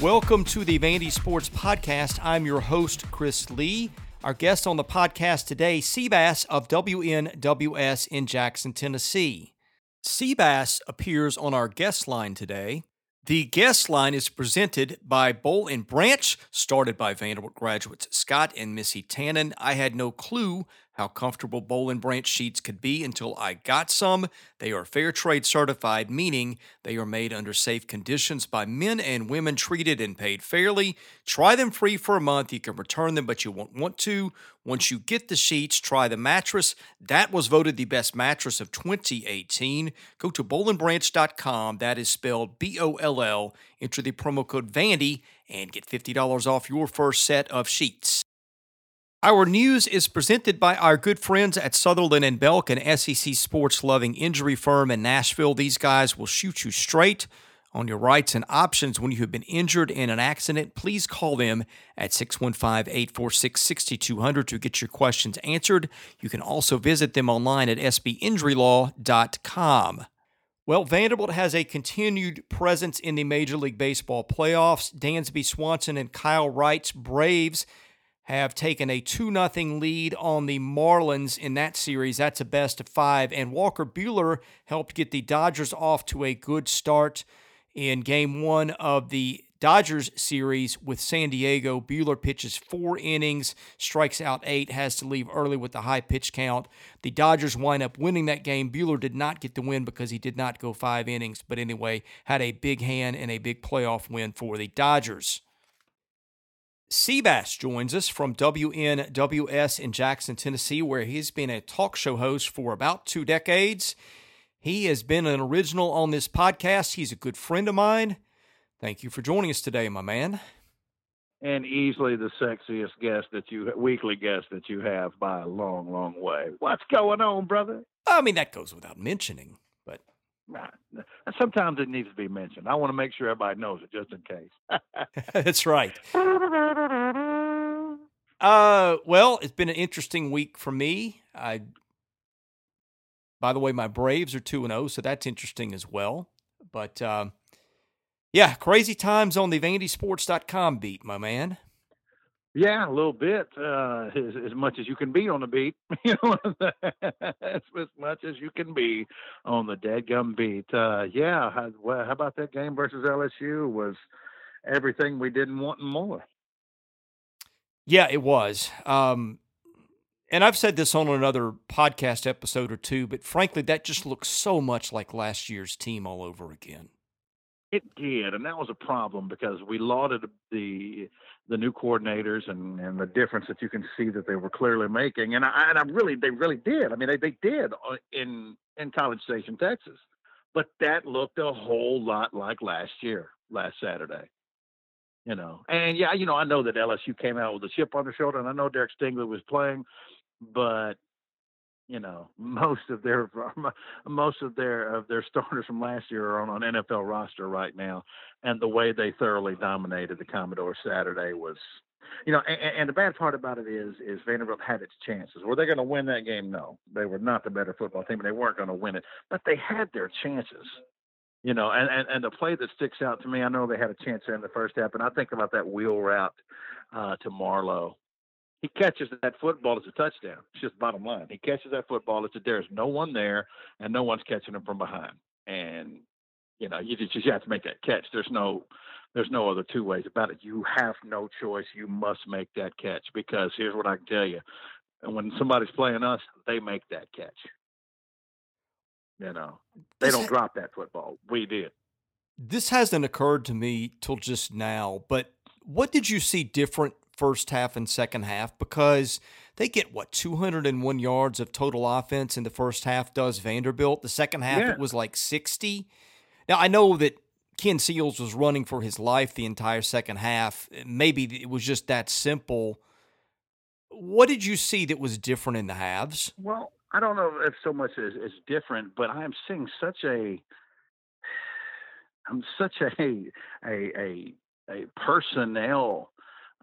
Welcome to the Vandy Sports Podcast. I'm your host, Chris Lee. Our guest on the podcast today, Seabass of WNWS in Jackson, Tennessee. Seabass appears on our guest line today. The guest line is presented by Boll and Branch, started by Vanderbilt graduates Scott and Missy Tannen. I had no clue how comfortable Boll and Branch sheets could be until I got some. They are fair trade certified, meaning they are made under safe conditions by men and women treated and paid fairly. Try them free for a month. You can return them, but you won't want to. Once you get the sheets, try the mattress. That was voted the best mattress of 2018. Go to bollandbranch.com. That is spelled B O L L. Enter the promo code VANDY and get $50 off your first set of sheets. Our news is presented by our good friends at Sutherland and Belk, an SEC sports loving injury firm in Nashville. These guys will shoot you straight on your rights and options when you have been injured in an accident. Please call them at 615 846 6200 to get your questions answered. You can also visit them online at sbinjurylaw.com. Well, Vanderbilt has a continued presence in the Major League Baseball playoffs. Dansby Swanson and Kyle Wright's Braves have taken a 2 0 lead on the Marlins in that series. That's a best of five. And Walker Buehler helped get the Dodgers off to a good start in game one of the Dodgers series with San Diego. Buehler pitches four innings, strikes out eight, has to leave early with the high pitch count. The Dodgers wind up winning that game. Buehler did not get the win because he did not go five innings, but anyway, had a big hand and a big playoff win for the Dodgers. Seabass joins us from WNWS in Jackson, Tennessee, where he's been a talk show host for about two decades. He has been an original on this podcast. He's a good friend of mine. Thank you for joining us today, my man. And easily the sexiest guest that you weekly guest that you have by a long, long way. What's going on, brother? I mean, that goes without mentioning. Sometimes it needs to be mentioned. I want to make sure everybody knows it just in case. That's right. Uh, well, it's been an interesting week for me. I, by the way, my Braves are two and zero, oh, so that's interesting as well. But um, yeah, crazy times on the VandySports.com beat, my man. Yeah, a little bit. Uh, as, as much as you can be on the beat, you know, as, as much as you can be on the dead gum beat. Uh, yeah. How, how about that game versus LSU? Was everything we didn't want and more. Yeah, it was. Um, and I've said this on another podcast episode or two, but frankly, that just looks so much like last year's team all over again. It did, and that was a problem because we lauded the the new coordinators and, and the difference that you can see that they were clearly making, and I and I really they really did. I mean, they they did uh, in in College Station, Texas, but that looked a whole lot like last year, last Saturday. You know, and yeah, you know, I know that LSU came out with a chip on their shoulder, and I know Derek Stingley was playing, but you know most of their most of their of their starters from last year are on an NFL roster right now, and the way they thoroughly dominated the Commodore Saturday was, you know, and, and the bad part about it is is Vanderbilt had its chances. Were they going to win that game? No, they were not the better football team, and they weren't going to win it, but they had their chances. You know, and, and and the play that sticks out to me, I know they had a chance in the first half, and I think about that wheel route uh, to Marlowe he catches that football as a touchdown. It's just bottom line. He catches that football. It's a, there's no one there, and no one's catching him from behind. And you know, you just you have to make that catch. There's no there's no other two ways about it. You have no choice. You must make that catch because here's what I can tell you: and when somebody's playing us, they make that catch. You know, they don't drop that football. We did. This hasn't occurred to me till just now, but what did you see different first half and second half because they get what 201 yards of total offense in the first half does Vanderbilt. The second half yeah. it was like 60. Now I know that Ken Seals was running for his life the entire second half. Maybe it was just that simple. What did you see that was different in the halves? Well, I don't know if so much is, is different, but I am seeing such a I'm such a a a, a personnel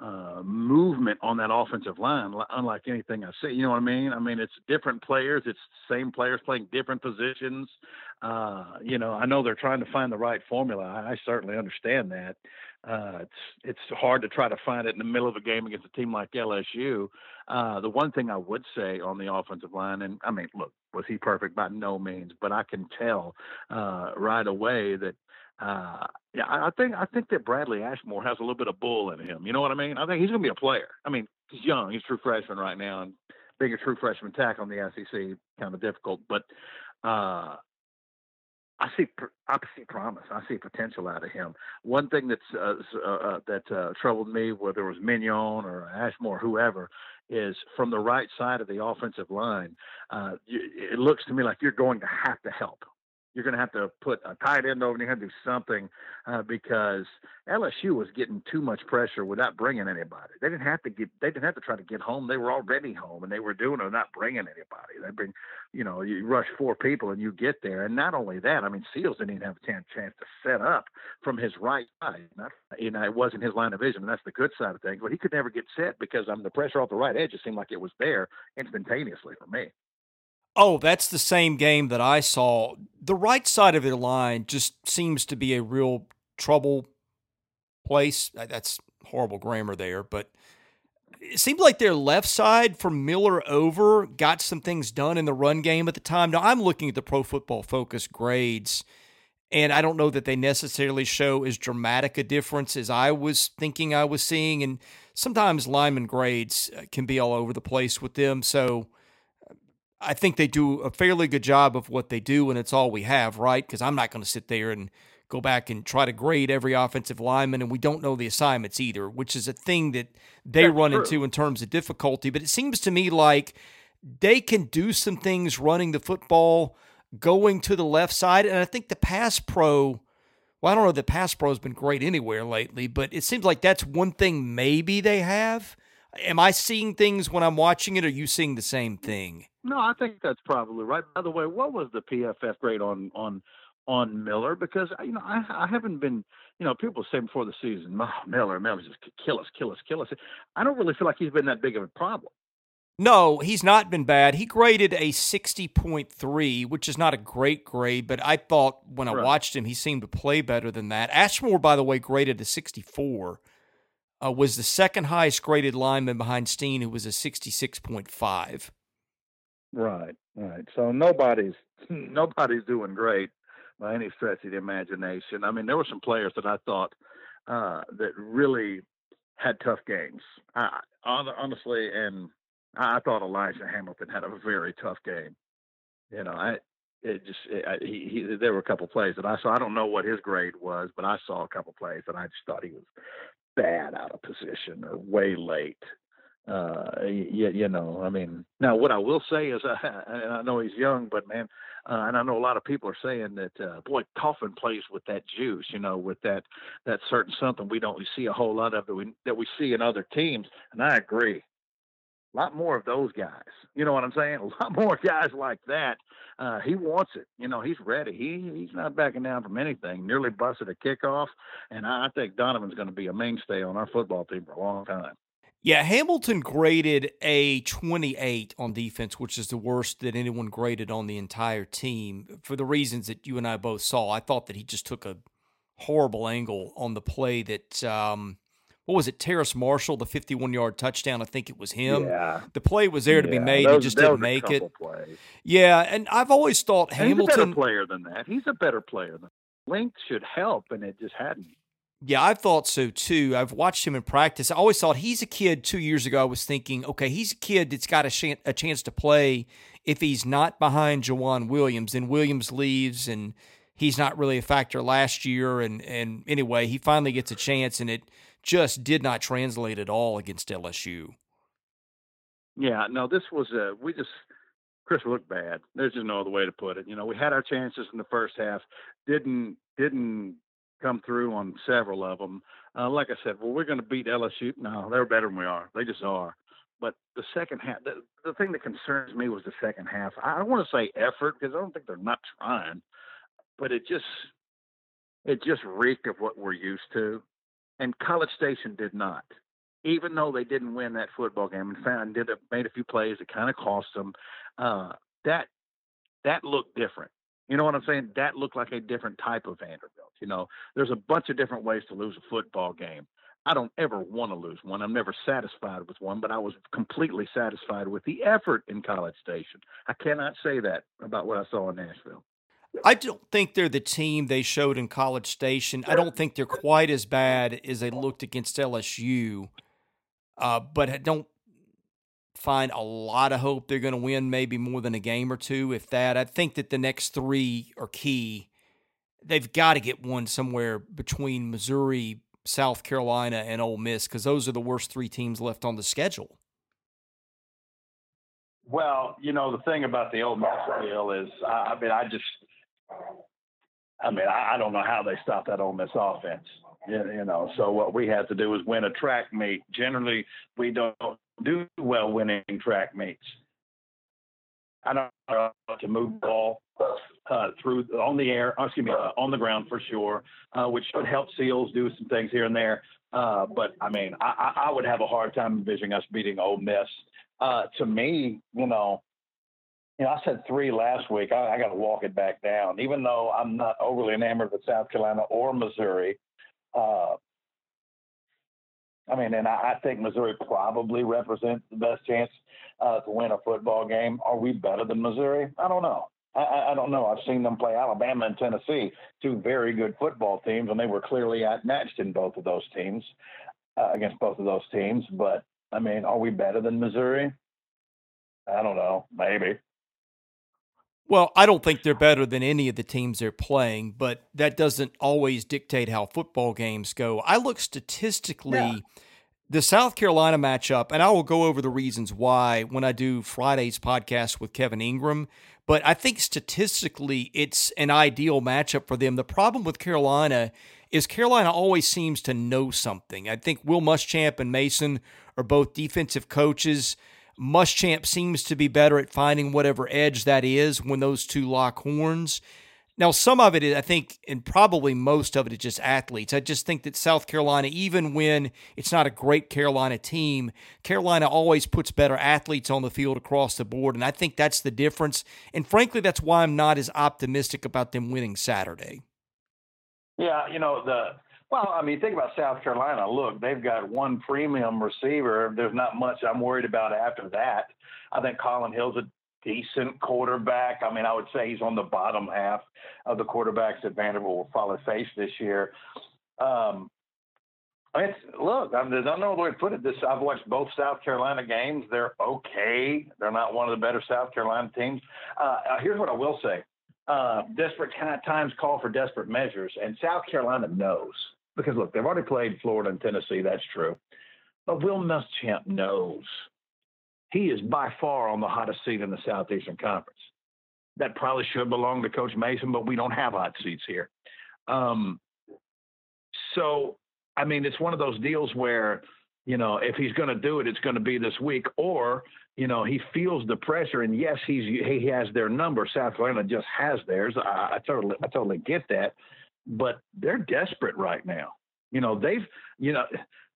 uh, movement on that offensive line, unlike anything I see. You know what I mean? I mean, it's different players. It's same players playing different positions. Uh, you know, I know they're trying to find the right formula. I, I certainly understand that. Uh, it's it's hard to try to find it in the middle of a game against a team like LSU. Uh, the one thing I would say on the offensive line, and I mean, look, was he perfect? By no means, but I can tell uh, right away that uh, yeah, I think I think that Bradley Ashmore has a little bit of bull in him. You know what I mean? I think he's going to be a player. I mean, he's young. He's a true freshman right now, and being a true freshman tack on the SEC kind of difficult. But uh, I see I see promise. I see potential out of him. One thing that's uh, uh, uh, that uh, troubled me, whether it was Mignon or Ashmore, whoever, is from the right side of the offensive line. Uh, you, it looks to me like you're going to have to help you're going to have to put a tight end over and you have to do something uh, because LSU was getting too much pressure without bringing anybody. They didn't have to get, they didn't have to try to get home. They were already home and they were doing it, not bringing anybody. They bring, you know, you rush four people and you get there. And not only that, I mean, Seals didn't even have a chance, to set up from his right side. Not, you know, it wasn't his line of vision. And that's the good side of things. But he could never get set because I um, the pressure off the right edge. It seemed like it was there instantaneously for me. Oh, that's the same game that I saw. The right side of the line just seems to be a real trouble place. That's horrible grammar there, but it seemed like their left side from Miller over got some things done in the run game at the time. Now, I'm looking at the pro football focus grades, and I don't know that they necessarily show as dramatic a difference as I was thinking I was seeing. And sometimes lineman grades uh, can be all over the place with them. So, I think they do a fairly good job of what they do, and it's all we have, right? Because I'm not going to sit there and go back and try to grade every offensive lineman, and we don't know the assignments either, which is a thing that they That's run true. into in terms of difficulty. But it seems to me like they can do some things running the football, going to the left side, and I think the pass pro. Well, I don't know. The pass pro has been great anywhere lately, but it seems like that's one thing maybe they have. Am I seeing things when I'm watching it? Or are you seeing the same thing? No, I think that's probably right. By the way, what was the PFF grade on on on Miller? Because you know I I haven't been you know people say before the season, oh, Miller, Miller just kill us, kill us, kill us. I don't really feel like he's been that big of a problem. No, he's not been bad. He graded a 60.3, which is not a great grade, but I thought when I right. watched him, he seemed to play better than that. Ashmore, by the way, graded a 64, uh, was the second highest graded lineman behind Steen, who was a 66.5. Right, right. So nobody's nobody's doing great by any stretch of the imagination. I mean, there were some players that I thought uh, that really had tough games. I, honestly, and I thought Elijah Hamilton had a very tough game. You know, I it just it, I, he, he there were a couple plays that I saw. I don't know what his grade was, but I saw a couple plays and I just thought he was bad out of position or way late uh, you, you know, I mean, now what I will say is, uh, and I know he's young, but man, uh, and I know a lot of people are saying that, uh, boy, Coffin plays with that juice, you know, with that that certain something we don't see a whole lot of that we that we see in other teams, and I agree. A lot more of those guys. You know what I'm saying? A lot more guys like that. Uh, he wants it. You know, he's ready. He he's not backing down from anything. Nearly busted a kickoff, and I think Donovan's going to be a mainstay on our football team for a long time. Yeah, Hamilton graded a 28 on defense, which is the worst that anyone graded on the entire team for the reasons that you and I both saw. I thought that he just took a horrible angle on the play that um, what was it, Terrace Marshall, the 51 yard touchdown. I think it was him. Yeah. The play was there to be made. Those, he just didn't make it. Plays. Yeah, and I've always thought and Hamilton. He's a better player than that. He's a better player than Length should help, and it just hadn't. Yeah, I thought so too. I've watched him in practice. I always thought he's a kid. Two years ago, I was thinking, okay, he's a kid that's got a, sh- a chance to play if he's not behind Joejuan Williams. Then Williams leaves, and he's not really a factor last year. And and anyway, he finally gets a chance, and it just did not translate at all against LSU. Yeah, no, this was a we just Chris looked bad. There's just no other way to put it. You know, we had our chances in the first half, didn't didn't come through on several of them. Uh, like I said, well, we're going to beat LSU. No, they're better than we are. They just are. But the second half, the, the thing that concerns me was the second half. I don't want to say effort because I don't think they're not trying, but it just it just reeked of what we're used to, and College Station did not. even though they didn't win that football game and found did made a few plays that kind of cost them, uh, that that looked different. You know what I'm saying? That looked like a different type of Vanderbilt. You know, there's a bunch of different ways to lose a football game. I don't ever want to lose one. I'm never satisfied with one, but I was completely satisfied with the effort in College Station. I cannot say that about what I saw in Nashville. I don't think they're the team they showed in College Station. I don't think they're quite as bad as they looked against LSU, uh, but I don't find a lot of hope they're going to win maybe more than a game or two, if that. I think that the next three are key. They've got to get one somewhere between Missouri, South Carolina, and Ole Miss because those are the worst three teams left on the schedule. Well, you know the thing about the Ole Miss deal is, I mean, I just, I mean, I don't know how they stop that Ole Miss offense. You know, so what we have to do is win a track meet. Generally, we don't do well winning track meets. I don't know to move the ball uh, through on the air, excuse me, uh, on the ground for sure, uh, which should help Seals do some things here and there. Uh, but I mean, I, I, would have a hard time envisioning us beating Ole Miss. Uh, to me, you know, you know, I said three last week. I, I got to walk it back down, even though I'm not overly enamored with South Carolina or Missouri. Uh, I mean, and I, I think Missouri probably represents the best chance uh, to win a football game. Are we better than Missouri? I don't know. I, I don't know. I've seen them play Alabama and Tennessee, two very good football teams, and they were clearly outmatched in both of those teams uh, against both of those teams. But I mean, are we better than Missouri? I don't know. Maybe. Well, I don't think they're better than any of the teams they're playing, but that doesn't always dictate how football games go. I look statistically. Yeah. The South Carolina matchup, and I will go over the reasons why when I do Friday's podcast with Kevin Ingram. But I think statistically, it's an ideal matchup for them. The problem with Carolina is Carolina always seems to know something. I think Will Muschamp and Mason are both defensive coaches. Muschamp seems to be better at finding whatever edge that is when those two lock horns. Now, some of it, is, I think, and probably most of it is just athletes. I just think that South Carolina, even when it's not a great Carolina team, Carolina always puts better athletes on the field across the board. And I think that's the difference. And frankly, that's why I'm not as optimistic about them winning Saturday. Yeah, you know, the well, I mean, think about South Carolina. Look, they've got one premium receiver. There's not much I'm worried about after that. I think Collin Hill's a decent quarterback. I mean, I would say he's on the bottom half of the quarterbacks that Vanderbilt will probably face this year. Um, it's look, I, mean, I don't know way to put it. This I've watched both South Carolina games. They're okay. They're not one of the better South Carolina teams. Uh, here's what I will say: uh, desperate times call for desperate measures, and South Carolina knows because look, they've already played Florida and Tennessee. That's true. But Will Muschamp knows he is by far on the hottest seat in the Southeastern Conference. That probably should belong to Coach Mason, but we don't have hot seats here. Um, so, I mean, it's one of those deals where, you know, if he's going to do it, it's going to be this week, or you know, he feels the pressure, and yes, he's he has their number. South Carolina just has theirs. I, I totally I totally get that but they're desperate right now. You know, they've, you know,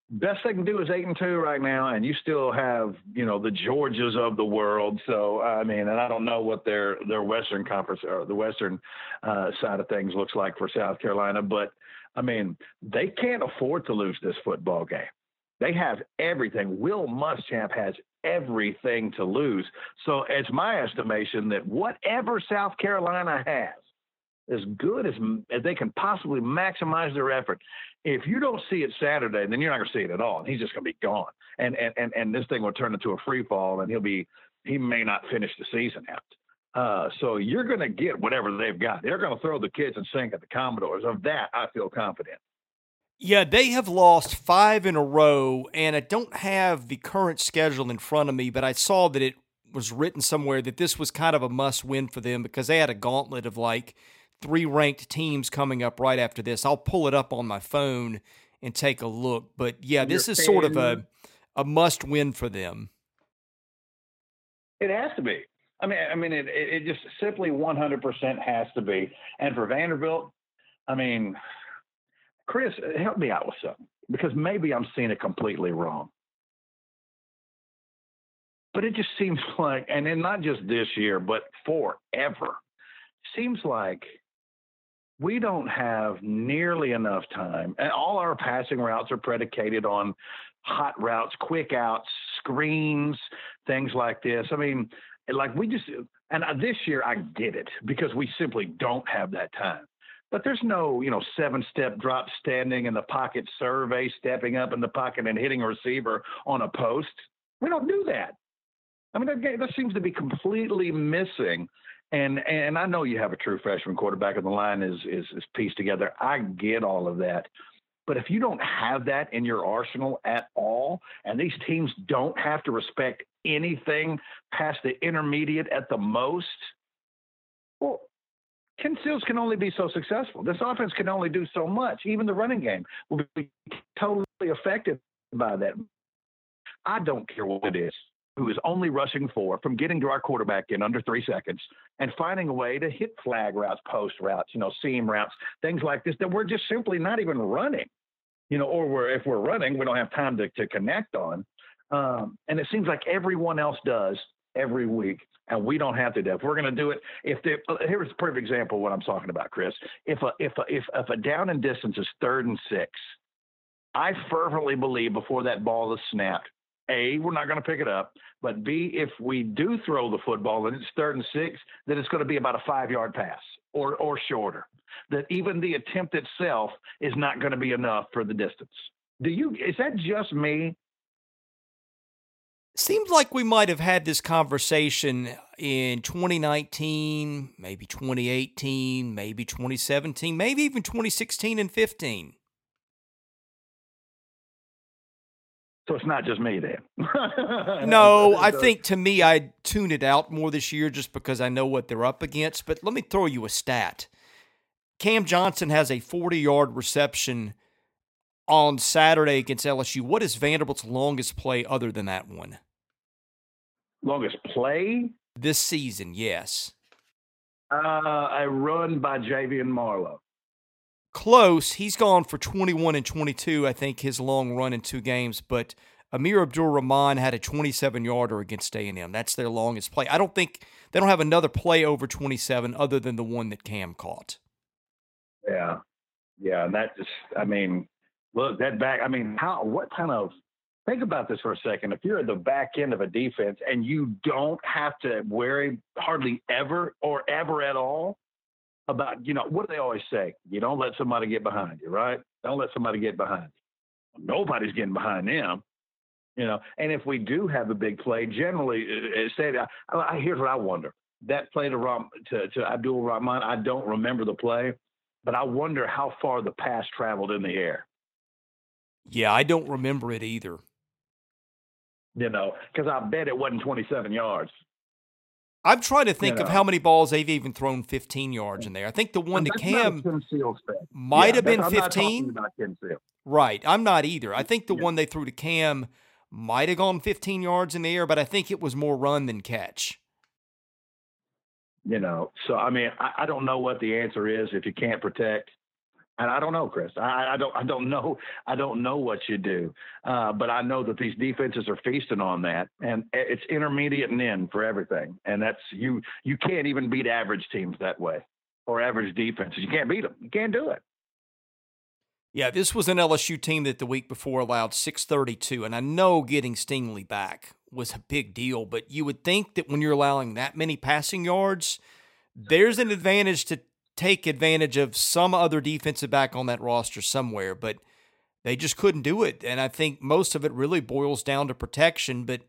best they can do is eight and two right now, and you still have, you know, the Georgias of the world. So I mean, and I don't know what their their Western Conference or the Western uh, side of things looks like for South Carolina, but I mean, they can't afford to lose this football game. They have everything. Will Muschamp has everything to lose. So it's my estimation that whatever South Carolina has as good as, as they can possibly maximize their effort. If you don't see it Saturday, then you're not going to see it at all. And he's just going to be gone. And, and, and, and this thing will turn into a free fall and he'll be, he may not finish the season out. Uh, so you're going to get whatever they've got. They're going to throw the kids and sink at the Commodores. Of that, I feel confident. Yeah, they have lost five in a row, and I don't have the current schedule in front of me, but I saw that it was written somewhere that this was kind of a must win for them because they had a gauntlet of like three ranked teams coming up right after this. I'll pull it up on my phone and take a look. But yeah, this is sort of a a must win for them. It has to be. I mean, I mean, it it just simply 100% has to be. And for Vanderbilt, I mean, Chris, help me out with something. because maybe I'm seeing it completely wrong. But it just seems like, and then not just this year, but forever, seems like we don't have nearly enough time. And all our passing routes are predicated on hot routes, quick outs, screens, things like this. I mean, like we just, and this year I get it because we simply don't have that time. But there's no, you know, seven step drop standing in the pocket survey, stepping up in the pocket and hitting a receiver on a post. We don't do that. I mean, that, that seems to be completely missing. And and I know you have a true freshman quarterback, and the line is is, is pieced together. I get all of that. But if you don't have that in your arsenal at all, and these teams don't have to respect anything past the intermediate at the most, well, Ken Seals can only be so successful. This offense can only do so much. Even the running game will be totally affected by that. I don't care what it is who is only rushing four from getting to our quarterback in under three seconds and finding a way to hit flag routes, post routes, you know, seam routes, things like this that we're just simply not even running, you know, or we're, if we're running, we don't have time to, to connect on. Um, and it seems like everyone else does every week, and we don't have to do. If we're going to do it, if the, uh, here's a perfect example of what I'm talking about, Chris. If a if a, if if a down and distance is third and six, I fervently believe before that ball is snapped, a, we're not going to pick it up. But B, if we do throw the football and it's third and six, then it's going to be about a five yard pass or, or shorter. That even the attempt itself is not going to be enough for the distance. Do you, is that just me? Seems like we might have had this conversation in 2019, maybe 2018, maybe 2017, maybe even 2016 and 15. So it's not just me then. no, I think to me, I tune it out more this year just because I know what they're up against. But let me throw you a stat. Cam Johnson has a 40 yard reception on Saturday against LSU. What is Vanderbilt's longest play other than that one? Longest play? This season, yes. Uh, a run by Javian Marlowe close. He's gone for 21 and 22, I think, his long run in two games. But Amir Abdul Rahman had a 27 yarder against A&M. That's their longest play. I don't think they don't have another play over 27 other than the one that Cam caught. Yeah, yeah, and that just, I mean, look that back. I mean, how? What kind of? Think about this for a second. If you're at the back end of a defense and you don't have to worry hardly ever or ever at all about, you know, what do they always say? You don't let somebody get behind you, right? Don't let somebody get behind you. Nobody's getting behind them, you know. And if we do have a big play, generally, uh, uh, say that. I, here's what I wonder: that play to Ram, to, to Abdul Rahman, I don't remember the play, but I wonder how far the pass traveled in the air. Yeah, I don't remember it either. You know, because I bet it wasn't 27 yards. I'm trying to think you know. of how many balls they've even thrown 15 yards in there. I think the one to Cam might yeah, have been 15. Right. I'm not either. I think the yeah. one they threw to Cam might have gone 15 yards in the air, but I think it was more run than catch. You know, so I mean, I, I don't know what the answer is if you can't protect and I don't know, Chris. I, I, don't. I don't know. I don't know what you do. Uh, but I know that these defenses are feasting on that, and it's intermediate and in for everything. And that's you. You can't even beat average teams that way, or average defenses. You can't beat them. You can't do it. Yeah, this was an LSU team that the week before allowed 632, and I know getting Stingley back was a big deal, but you would think that when you're allowing that many passing yards, there's an advantage to take advantage of some other defensive back on that roster somewhere, but they just couldn't do it. And I think most of it really boils down to protection, but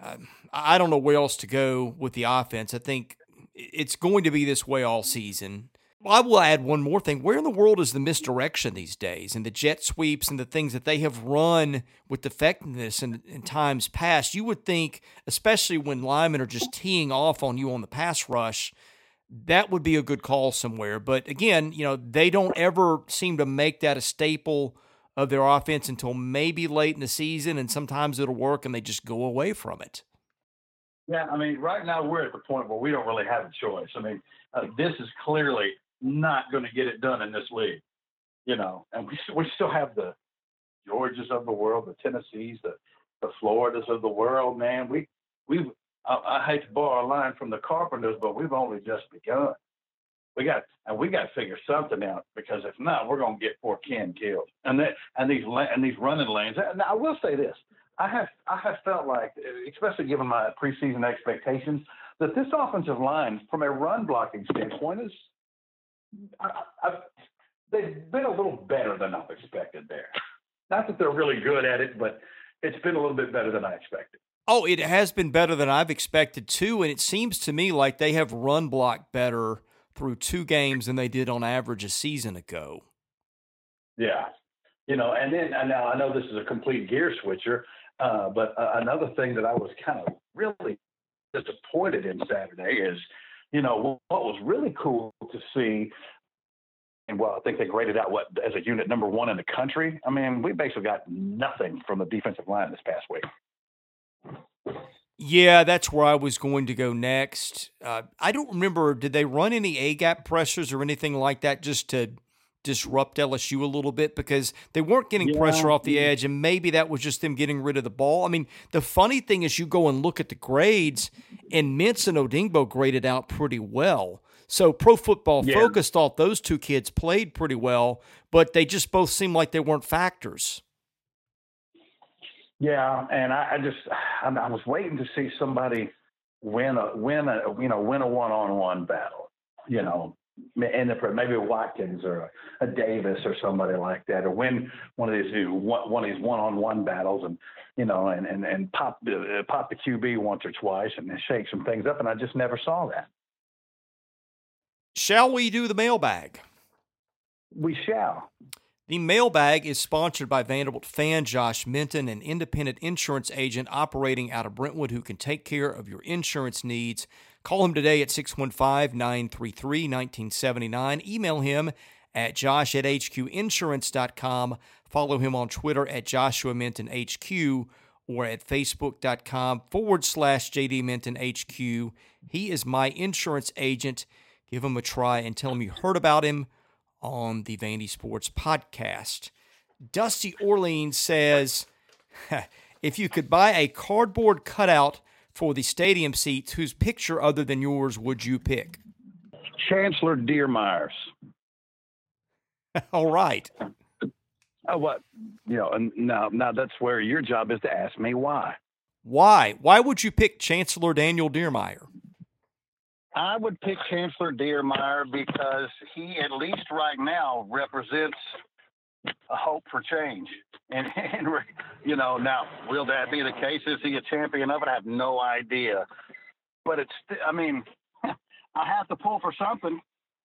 uh, I don't know where else to go with the offense. I think it's going to be this way all season. I will add one more thing. Where in the world is the misdirection these days and the jet sweeps and the things that they have run with effectiveness in, in times past? You would think, especially when linemen are just teeing off on you on the pass rush, that would be a good call somewhere. But again, you know, they don't ever seem to make that a staple of their offense until maybe late in the season, and sometimes it'll work and they just go away from it. Yeah, I mean, right now we're at the point where we don't really have a choice. I mean, uh, this is clearly not going to get it done in this league, you know, and we we still have the Georgias of the world, the Tennessees, the the Floridas of the world, man. We we I, I hate to borrow a line from the Carpenters, but we've only just begun. We got and we got to figure something out because if not, we're going to get poor Ken killed. And that and these and these running lanes. And I will say this: I have I have felt like, especially given my preseason expectations, that this offensive line, from a run blocking standpoint, is I, I, they've been a little better than I've expected there. Not that they're really good at it, but it's been a little bit better than I expected. Oh, it has been better than I've expected too, and it seems to me like they have run block better through two games than they did on average a season ago. Yeah, you know, and then now I know this is a complete gear switcher, uh, but uh, another thing that I was kind of really disappointed in Saturday is, you know, what was really cool to see. And well, I think they graded out what as a unit number one in the country. I mean, we basically got nothing from the defensive line this past week. Yeah, that's where I was going to go next. Uh, I don't remember. Did they run any A gap pressures or anything like that just to disrupt LSU a little bit because they weren't getting yeah. pressure off the edge, and maybe that was just them getting rid of the ball. I mean, the funny thing is, you go and look at the grades, and Mintz and Odeyingbo graded out pretty well. So Pro Football yeah. Focus thought those two kids played pretty well, but they just both seemed like they weren't factors. Yeah, and I, I just I, I was waiting to see somebody win a win a you know win a one on one battle, you know, and maybe a Watkins or a Davis or somebody like that, or win one of these one of these one on one battles, and you know, and and and pop uh, pop the QB once or twice and shake some things up, and I just never saw that. Shall we do the mailbag? We shall. The mailbag is sponsored by Vanderbilt fan Josh Minton, an independent insurance agent operating out of Brentwood who can take care of your insurance needs. Call him today at 615 933 1979. Email him at josh at hqinsurance.com. Follow him on Twitter at Joshua Minton HQ or at facebook.com forward slash JD Minton HQ. He is my insurance agent. Give him a try and tell him you heard about him on the Vandy Sports podcast. Dusty Orleans says, if you could buy a cardboard cutout for the stadium seats, whose picture other than yours would you pick? Chancellor Diermeiers. All right. Oh, what? You know, and now, now that's where your job is to ask me why. Why? Why would you pick Chancellor Daniel Diermeier? I would pick Chancellor Diermeier because he, at least right now, represents a hope for change. And, and you know, now will that be the case? Is he a champion of it? I have no idea. But it's, I mean, I have to pull for something.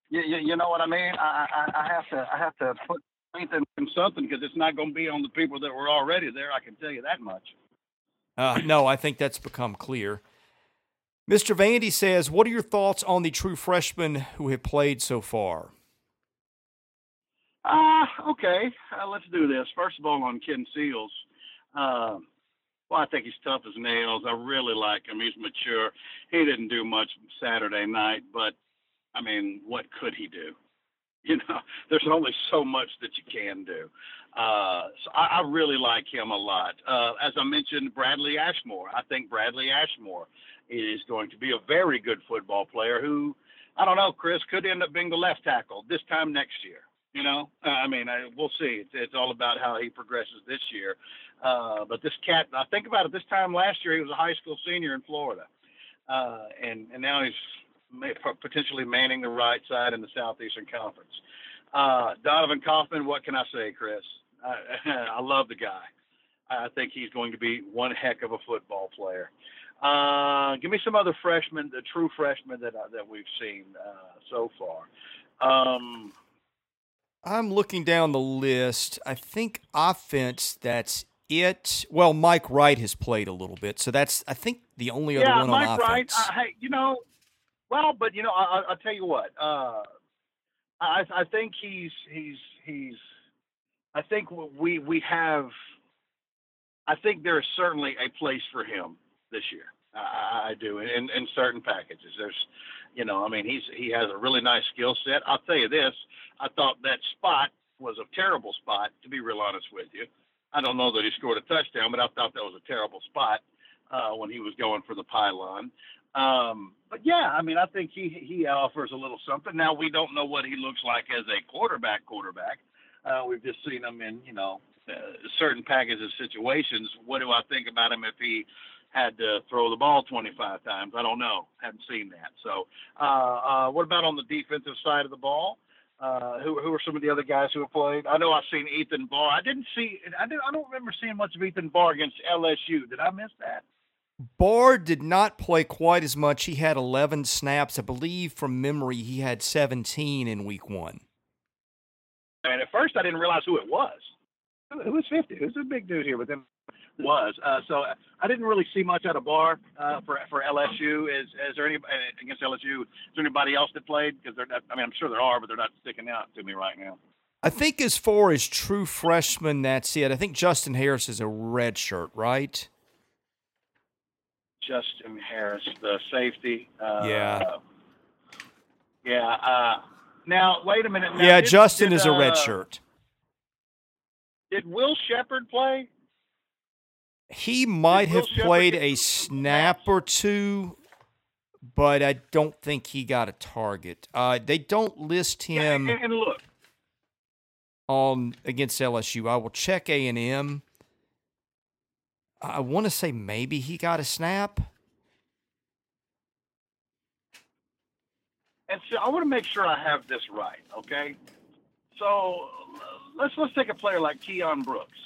You, you, you know what I mean? I, I, I have to, I have to put faith in, in something because it's not going to be on the people that were already there. I can tell you that much. Uh, no, I think that's become clear. Mr. Vandy says, What are your thoughts on the true freshmen who have played so far? Ah, uh, okay. Uh, let's do this. First of all, on Ken Seals. Uh, well, I think he's tough as nails. I really like him. He's mature. He didn't do much Saturday night, but I mean, what could he do? You know, there's only so much that you can do. Uh, so I, I really like him a lot. Uh, as I mentioned, Bradley Ashmore. I think Bradley Ashmore is going to be a very good football player who, I don't know, Chris, could end up being the left tackle this time next year. You know, uh, I mean, I, we'll see. It's, it's all about how he progresses this year. Uh, but this cat, I think about it. This time last year, he was a high school senior in Florida, uh, and and now he's potentially manning the right side in the Southeastern Conference. Uh, Donovan Kaufman, what can I say, Chris? I, I love the guy. I think he's going to be one heck of a football player. Uh, give me some other freshmen, the true freshmen that uh, that we've seen uh, so far. Um, I'm looking down the list. I think offense. That's it. Well, Mike Wright has played a little bit, so that's I think the only other yeah, one Mike on Wright, offense. Uh, hey, you know, well, but you know, I, will tell you what. Uh, I, I think he's he's he's. I think we we have. I think there is certainly a place for him this year. I, I do in, in certain packages. There's, you know, I mean, he's he has a really nice skill set. I'll tell you this: I thought that spot was a terrible spot, to be real honest with you. I don't know that he scored a touchdown, but I thought that was a terrible spot uh, when he was going for the pylon. Um, but yeah, I mean, I think he he offers a little something. Now we don't know what he looks like as a quarterback. Quarterback, uh, we've just seen him in you know uh, certain packages situations. What do I think about him if he had to throw the ball 25 times? I don't know. Haven't seen that. So, uh, uh, what about on the defensive side of the ball? Uh, who who are some of the other guys who have played? I know I've seen Ethan Barr. I didn't see. I didn't. I don't remember seeing much of Ethan Barr against LSU. Did I miss that? Barr did not play quite as much. He had 11 snaps. I believe from memory he had 17 in week one. And at first I didn't realize who it was. Who was 50? Who's a big dude here with him? Was uh, so I didn't really see much out of Barr uh, for for LSU. Is is there any against LSU? Is there anybody else that played? Because they're not, I mean I'm sure there are, but they're not sticking out to me right now. I think as far as true freshmen, that's it. I think Justin Harris is a red shirt, right? Justin Harris, the safety. Uh, yeah. Yeah. Uh, now, wait a minute. Now, yeah, did, Justin did, is a red uh, shirt. Did Will Sheppard play? He might have Sheppard played a snap or two, but I don't think he got a target. Uh, they don't list him and, and look, on against LSU. I will check A and M. I want to say maybe he got a snap. and so I want to make sure I have this right. Okay, so let's let's take a player like Keyon Brooks.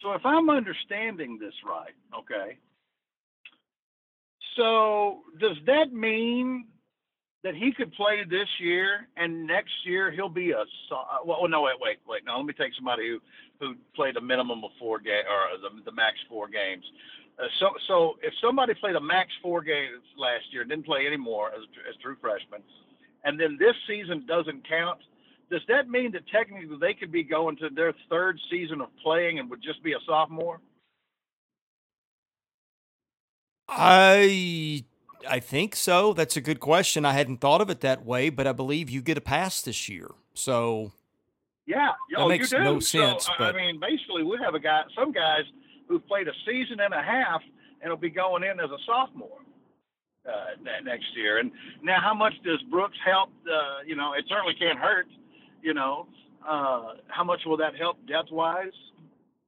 So if I'm understanding this right, okay. So does that mean that he could play this year and next year he'll be a so- well no wait wait wait no let me take somebody who who played a minimum of four game or the, the max four games uh, so so if somebody played a max four games last year and didn't play anymore as as true freshman and then this season doesn't count does that mean that technically they could be going to their third season of playing and would just be a sophomore I I think so. That's a good question. I hadn't thought of it that way, but I believe you get a pass this year. So Yeah, That oh, makes you do. no sense, I- but- I mean, basically, we have a guy, some guys who've played a season and a half and will be going in as a sophomore uh, next year. And now, how much does Brooks help? Uh, you know, it certainly can't hurt. You know, uh, how much will that help depth wise?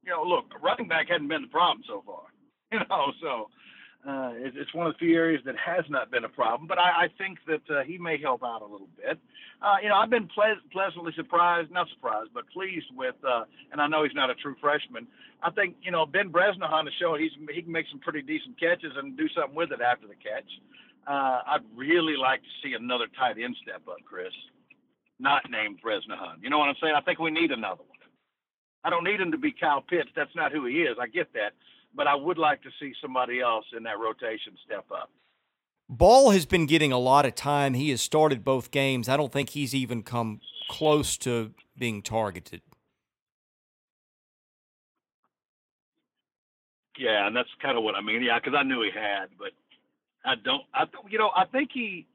You know, look, running back hadn't been the problem so far. You know, so. Uh, it, it's one of the few areas that has not been a problem, but I, I think that uh, he may help out a little bit. Uh, you know, I've been ple- pleasantly surprised, not surprised, but pleased with, uh, and I know he's not a true freshman. I think, you know, Ben Bresnahan has shown he's, he can make some pretty decent catches and do something with it after the catch. Uh, I'd really like to see another tight end step up, Chris, not named Bresnahan. You know what I'm saying? I think we need another one. I don't need him to be Kyle Pitts. That's not who he is. I get that. But I would like to see somebody else in that rotation step up. Ball has been getting a lot of time. He has started both games. I don't think he's even come close to being targeted. Yeah, and that's kind of what I mean. Yeah, because I knew he had, but I don't. I you know I think he.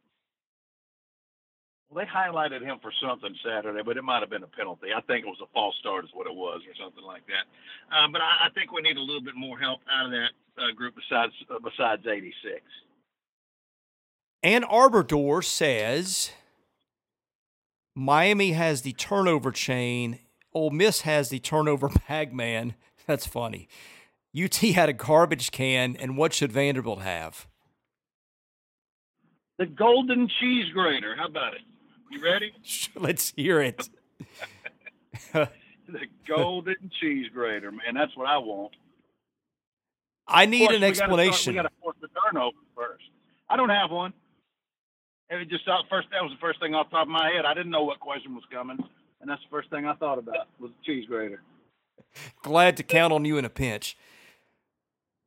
Well, they highlighted him for something Saturday, but it might have been a penalty. I think it was a false start, is what it was, or something like that. Um, but I, I think we need a little bit more help out of that uh, group besides uh, besides 86. Ann Arbor Door says Miami has the turnover chain. Ole Miss has the turnover bag man. That's funny. UT had a garbage can, and what should Vanderbilt have? The golden cheese grater. How about it? You ready? Let's hear it. The golden cheese grater, man. That's what I want. I need course, an we gotta start- explanation. we got to force the turnover first. I don't have one. And it just thought first that was the first thing off the top of my head. I didn't know what question was coming, and that's the first thing I thought about was the cheese grater. Glad to count on you in a pinch.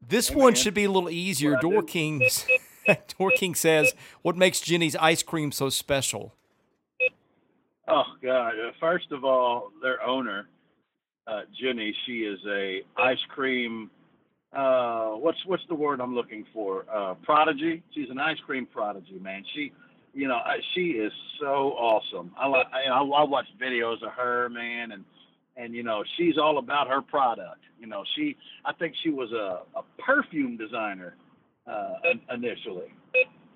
This Hey, one man. should be a little easier. Door do. King, Door King says, "What makes Jeni's ice cream so special?" Oh God! Uh, First of all, their owner, uh, Jeni, she is a ice cream. Uh, what's what's the word I'm looking for? Uh, prodigy. She's an ice cream prodigy, man. She, you know, I, she is so awesome. I like. I, I watch videos of her, man, and and you know she's all about her product. You know, she I think she was a, a perfume designer uh, initially.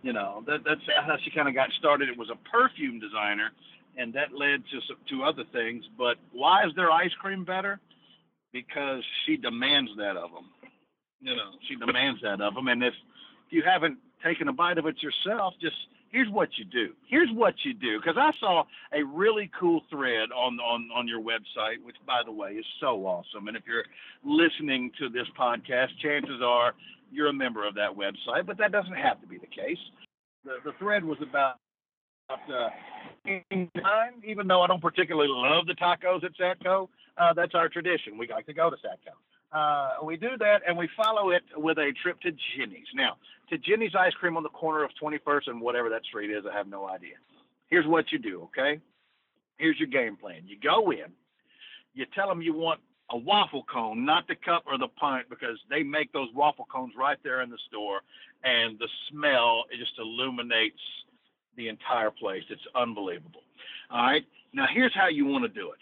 You know, that that's how she kind of got started. It was a perfume designer, and that led to some, to other things. But why is their ice cream better? Because she demands that of them. You know, she demands that of them, and if you haven't taken a bite of it yourself, just here's what you do. Here's what you do. Because I saw a really cool thread on, on, on your website, which, by the way, is so awesome. And if you're listening to this podcast, chances are you're a member of that website, but that doesn't have to be the case. The, the thread was about uh, even though I don't particularly love the tacos at Satco, uh, that's our tradition. We like to go to Satco. Uh, we do that and we follow it with a trip to Jeni's. Now, to Jeni's Ice Cream on the corner of 21st and whatever that street is, I have no idea. Here's what you do, okay? Here's your game plan. You go in, you tell them you want a waffle cone, not the cup or the pint, because they make those waffle cones right there in the store, and the smell just illuminates the entire place. It's unbelievable. All right. Now here's how you want to do it.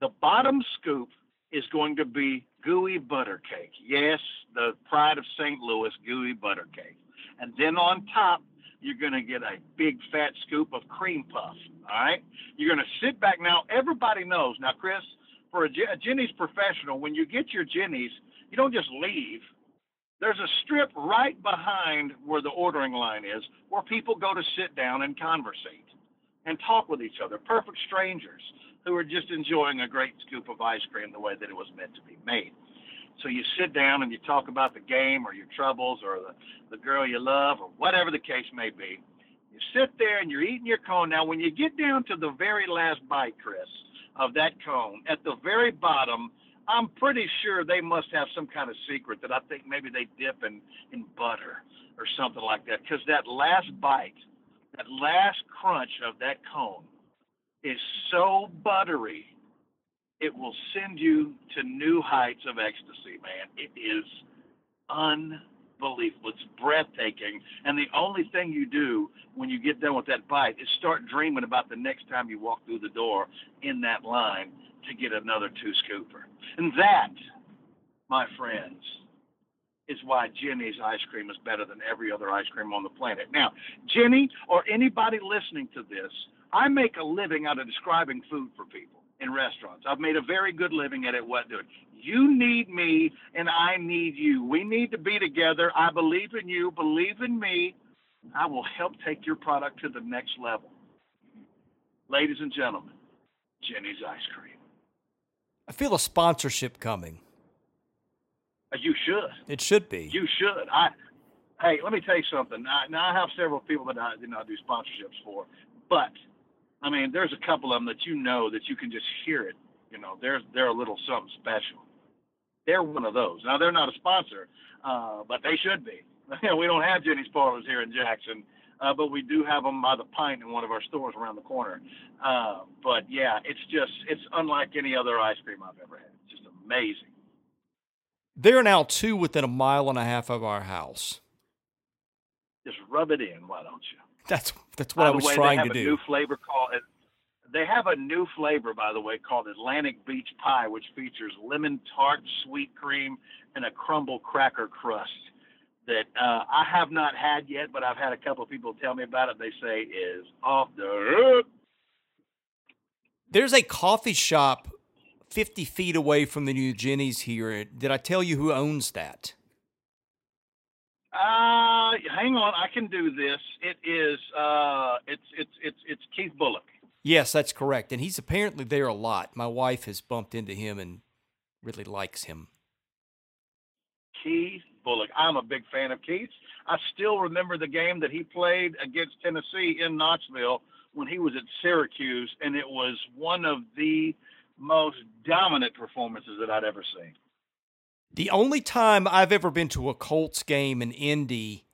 The bottom scoop is going to be gooey butter cake. Yes, the pride of St. Louis, gooey butter cake. And then on top, you're going to get a big fat scoop of cream puff. All right. You're going to sit back. Now, everybody knows. Now, Chris, for a, a Jeni's professional, when you get your Jeni's, you don't just leave. There's a strip right behind where the ordering line is where people go to sit down and conversate and talk with each other. Perfect strangers who are just enjoying a great scoop of ice cream the way that it was meant to be made. So you sit down and you talk about the game or your troubles or the, the girl you love or whatever the case may be. You sit there and you're eating your cone. Now, when you get down to the very last bite, Chris, of that cone, at the very bottom, I'm pretty sure they must have some kind of secret that I think maybe they dip in, in butter or something like that. Because that last bite, that last crunch of that cone is so buttery, it will send you to new heights of ecstasy, man. It is unbelievable. It's breathtaking. And the only thing you do when you get done with that bite is start dreaming about the next time you walk through the door in that line to get another two scooper. And that, my friends, is why Jeni's ice cream is better than every other ice cream on the planet. Now, Jeni or anybody listening to this I make a living out of describing food for people in restaurants. I've made a very good living at it. What doing? You need me, and I need you. We need to be together. I believe in you. Believe in me. I will help take your product to the next level. Ladies and gentlemen, Jeni's ice cream. I feel a sponsorship coming. Uh, you should. It should be. You should. I. Hey, let me tell you something. I, now I have several people that I, you know, I do sponsorships for, but I mean, there's a couple of them that you know that you can just hear it. You know, they're they're a little something special. They're one of those. Now they're not a sponsor, uh, but they should be. we don't have Jeni's Parlors here in Jackson, uh, but we do have them by the pint in one of our stores around the corner. Uh, but yeah, it's just it's unlike any other ice cream I've ever had. It's just amazing. They're now two within a mile and a half of our house. Just rub it in, why don't you? That's that's what by I was way, trying to do. They have a new flavor called. They have a new flavor, by the way, called Atlantic Beach Pie, which features lemon tart, sweet cream, and a crumble cracker crust. That uh, I have not had yet, but I've had a couple of people tell me about it. They say is off the hook. There's a coffee shop 50 feet away from the new Jeni's here. Did I tell you who owns that? Uh, hang on, I can do this. It is uh, it's it's it's it's Keith Bulluck. Yes, that's correct, and he's apparently there a lot. My wife has bumped into him and really likes him. Keith Bulluck. I'm a big fan of Keith's. I still remember the game that he played against Tennessee in Knoxville when he was at Syracuse, and it was one of the most dominant performances that I'd ever seen. The only time I've ever been to a Colts game in Indy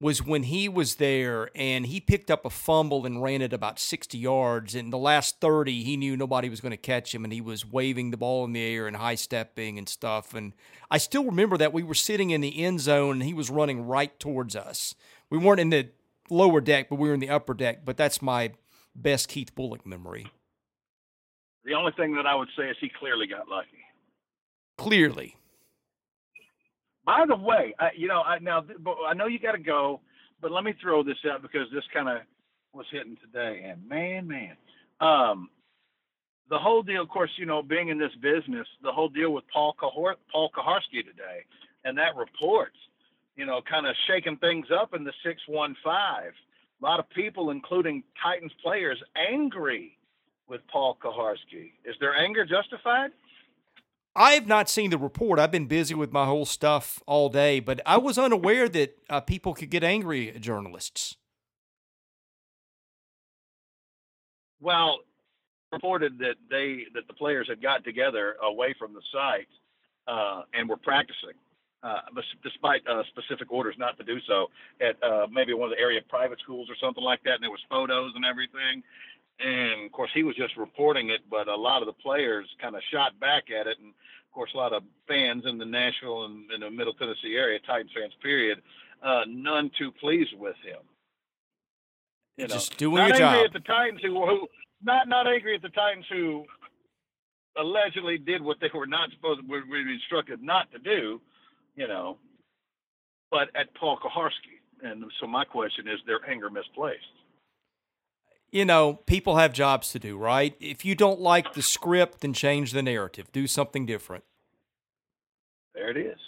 was when he was there and he picked up a fumble and ran it about 60 yards. In the last 30, he knew nobody was going to catch him and he was waving the ball in the air and high stepping and stuff. And I still remember that we were sitting in the end zone and he was running right towards us. We weren't in the lower deck, but we were in the upper deck. But that's my best Keith Bulluck memory. The only thing that I would say is he clearly got lucky. Clearly. By the way, I, you know, I now I know you got to go, but let me throw this out because this kind of was hitting today, and man, man, um, the whole deal. Of course, you know, being in this business, the whole deal with Paul Kahor- Paul Kuharsky today, and that report, you know, kind of shaking things up in the six one five. A lot of people, including Titans players, angry with Paul Kuharsky. Is their anger justified? I have not seen the report. I've been busy with my whole stuff all day, but I was unaware that uh, people could get angry at journalists. Well, reported that they that the players had got together away from the site uh, and were practicing, uh, despite uh, specific orders not to do so at uh, maybe one of the area private schools or something like that. And there was photos and everything. And of course, he was just reporting it, but a lot of the players kind of shot back at it, and of course, a lot of fans in the Nashville and in the Middle Tennessee area, Titans fans, period, uh, none too pleased with him. You just know, doing not your angry job. at the Titans who, who not not angry at the Titans who allegedly did what they were not supposed to, were, were instructed not to do, you know, but at Paul Kuharsky. And so my question is, their anger misplaced? You know, people have jobs to do, right? If you don't like the script, then change the narrative. Do something different. There it is.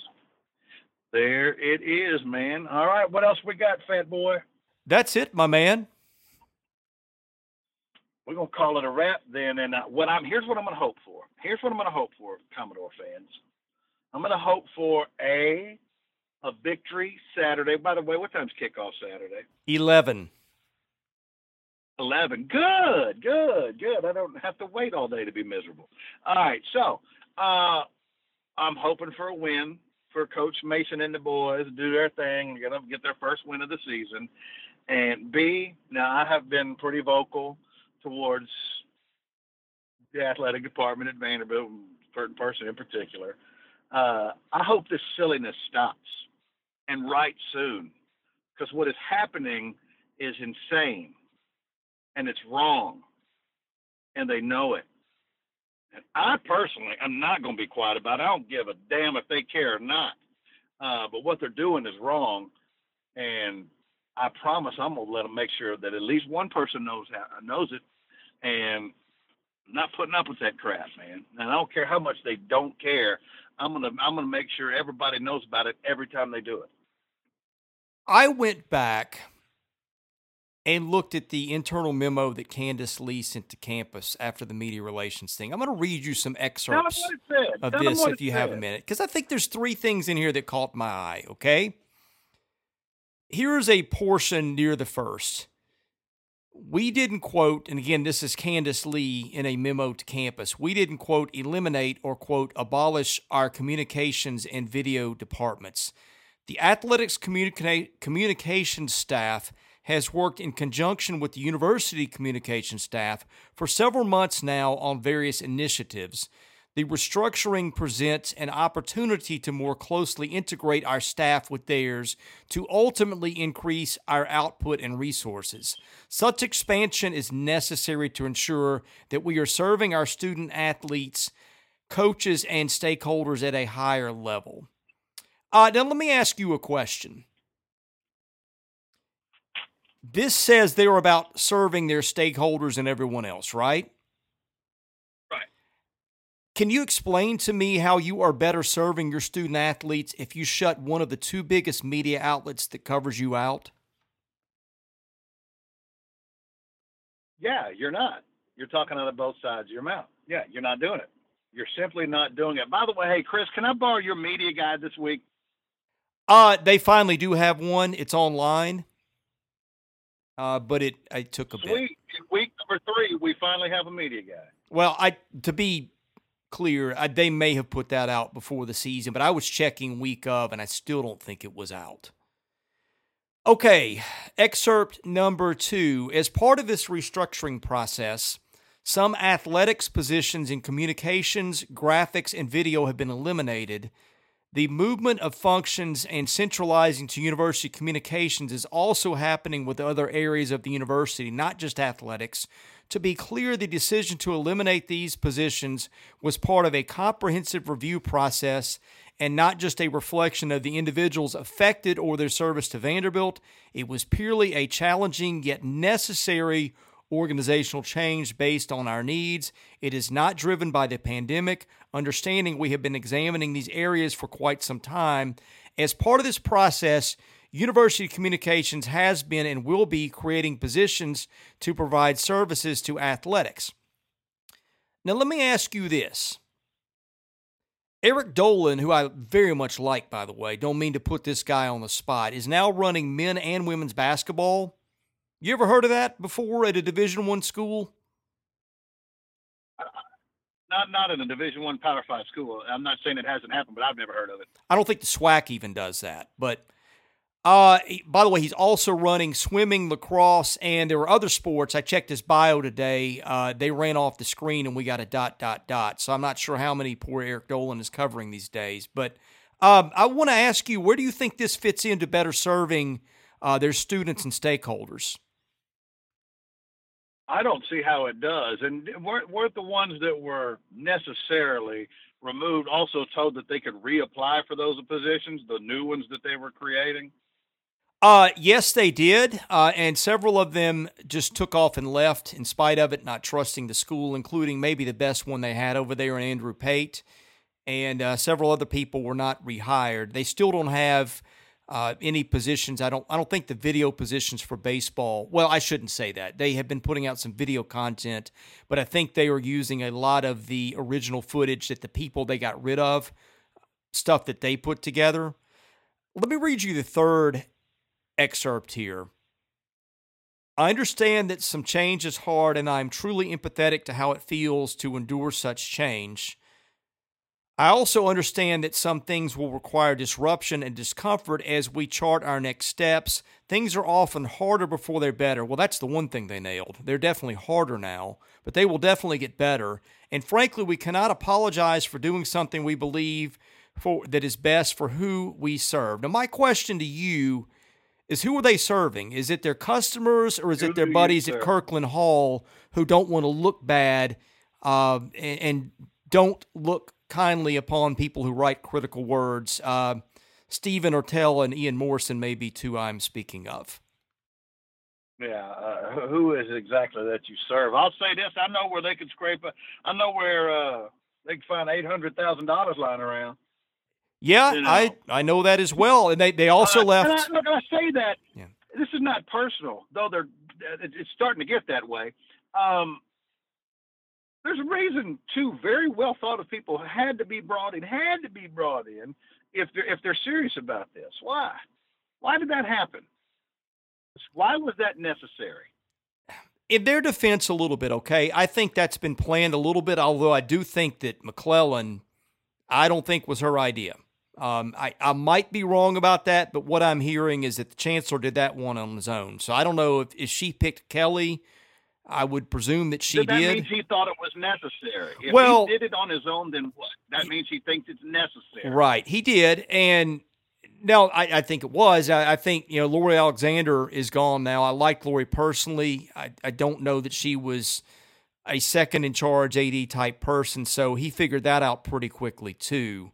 There it is, man. All right, what else we got, fat boy? That's it, my man we're gonna call it a wrap then. And uh, what I'm here's what I'm gonna hope for. Here's what I'm gonna hope for, Commodore fans. I'm gonna hope for a a victory Saturday. By the way, what time's kickoff Saturday? Eleven. Eleven. Good, good, good. I don't have to wait all day to be miserable. All right, so uh, I'm hoping for a win for Coach Mason and the boys. Do their thing, get them get their first win of the season. And B, now I have been pretty vocal towards the athletic department at Vanderbilt, certain person in particular. Uh, I hope this silliness stops and right soon, because what is happening is insane and it's wrong, and they know it. And I personally, I'm not going to be quiet about it. I don't give a damn if they care or not. Uh, but what they're doing is wrong, and I promise I'm gonna let them make sure that at least one person knows how knows it, and I'm not putting up with that crap, man. And I don't care how much they don't care. I'm gonna I'm gonna make sure everybody knows about it every time they do it. I went back and looked at the internal memo that Candice Lee sent to campus after the media relations thing. I'm going to read you some excerpts of Tell this if you have a minute, because I think there's three things in here that caught my eye. Okay, here's a portion near the first. We didn't quote, and again, this is Candice Lee in a memo to campus. We didn't quote eliminate or quote abolish our communications and video departments. The athletics communica- communications staff has worked in conjunction with the university communication staff for several months now on various initiatives. The restructuring presents an opportunity to more closely integrate our staff with theirs to ultimately increase our output and resources. Such expansion is necessary to ensure that we are serving our student athletes, coaches, and stakeholders at a higher level. Uh, now, let me ask you a question. This says they're about serving their stakeholders and everyone else, right? right? Can you explain to me how you are better serving your student athletes if you shut one of the two biggest media outlets that covers you out? Yeah, you're not. You're talking out of both sides of your mouth. Yeah, you're not doing it. You're simply not doing it. By the way, hey Chris, can I borrow your media guide this week? Uh, they finally do have one. It's online. Uh, but it it took a Sweet. bit. Week number three, we finally have a media guy. Well, I to be clear. I, they may have put that out before the season, but I was checking week of, and I still don't think it was out. Okay, excerpt number two. As part of this restructuring process, some athletics positions in communications, graphics, and video have been eliminated. The movement of functions and centralizing to university communications is also happening with other areas of the university, not just athletics. To be clear, the decision to eliminate these positions was part of a comprehensive review process and not just a reflection of the individuals affected or their service to Vanderbilt. It was purely a challenging yet necessary organizational change based on our needs. It is not driven by the pandemic. Understanding we have been examining these areas for quite some time. As part of this process, University Communications has been and will be creating positions to provide services to athletics. Now, let me ask you this. Eric Dolan, who I very much like, by the way, don't mean to put this guy on the spot, is now running men and women's basketball. You ever heard of that before at a Division One school? Not not in a Division One Power Five school. I'm not saying it hasn't happened, but I've never heard of it. I don't think the SWAC even does that. But uh, by the way, he's also running swimming, lacrosse, and there were other sports. I checked his bio today. Uh, they ran off the screen, and we got a dot dot dot. So I'm not sure how many poor Eric Dolan is covering these days. But um, I want to ask you, where do you think this fits into better serving uh, their students and stakeholders? I don't see how it does. And weren't, weren't the ones that were necessarily removed also told that they could reapply for those positions, the new ones that they were creating? Uh, yes, they did. Uh, and several of them just took off and left in spite of it, not trusting the school, including maybe the best one they had over there in Andrew Pate. And uh, several other people were not rehired. They still don't have uh, any positions. I don't. I don't think the video positions for baseball. Well, I shouldn't say that. They have been putting out some video content, but I think they are using a lot of the original footage that the people they got rid of, stuff that they put together. Let me read you the third excerpt here. I understand that some change is hard, and I am truly empathetic to how it feels to endure such change. I also understand that some things will require disruption and discomfort as we chart our next steps. Things are often harder before they're better. Well, that's the one thing they nailed. They're definitely harder now, but they will definitely get better. And frankly, we cannot apologize for doing something we believe for that is best for who we serve. Now, my question to you is who are they serving? Is it their customers or is who it their buddies at Kirkland Hall who don't want to look bad uh, and, and don't look kindly upon people who write critical words. Uh, Stephen Ortel and Ian Morrison may be two I'm speaking of. Yeah, uh, who is exactly that you serve? I'll say this: I know where they could scrape. A, I know where uh, they can find eight hundred thousand dollars lying around. Yeah, you know? I I know that as well, and they they also uh, left. I, look, I say that. Yeah. This is not personal, though. They're it's starting to get that way. Um, there's a reason two very well thought of people had to be brought in, had to be brought in if they're if they're serious about this. Why? Why did that happen? Why was that necessary? In their defense, a little bit, okay. I think that's been planned a little bit, although I do think that McClellan, I don't think was her idea. Um, I, I might be wrong about that, but what I'm hearing is that the chancellor did that one on his own. So I don't know if, if she picked Kelly I would presume that she did. That did. means he thought it was necessary. If well, he did it on his own, then what? That means he thinks it's necessary. Right. He did. And now I, I think it was. I, I, think, you know, Lori Alexander is gone now. I like Lori personally. I, I don't know that she was a second in charge AD type person. So he figured that out pretty quickly, too.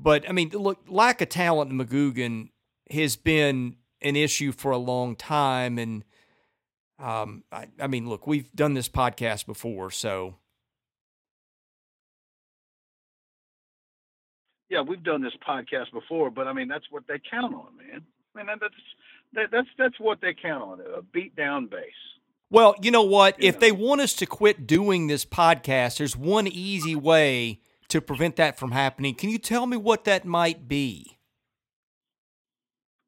But, I mean, look, lack of talent in McGugin has been an issue for a long time. And, um, I, I mean, look, we've done this podcast before, so. Yeah, we've done this podcast before, but I mean, that's what they count on, man. I mean, that's that, that's that's what they count on a beat down base. Well, you know what? You if know. they want us to quit doing this podcast, there's one easy way to prevent that from happening. Can you tell me what that might be?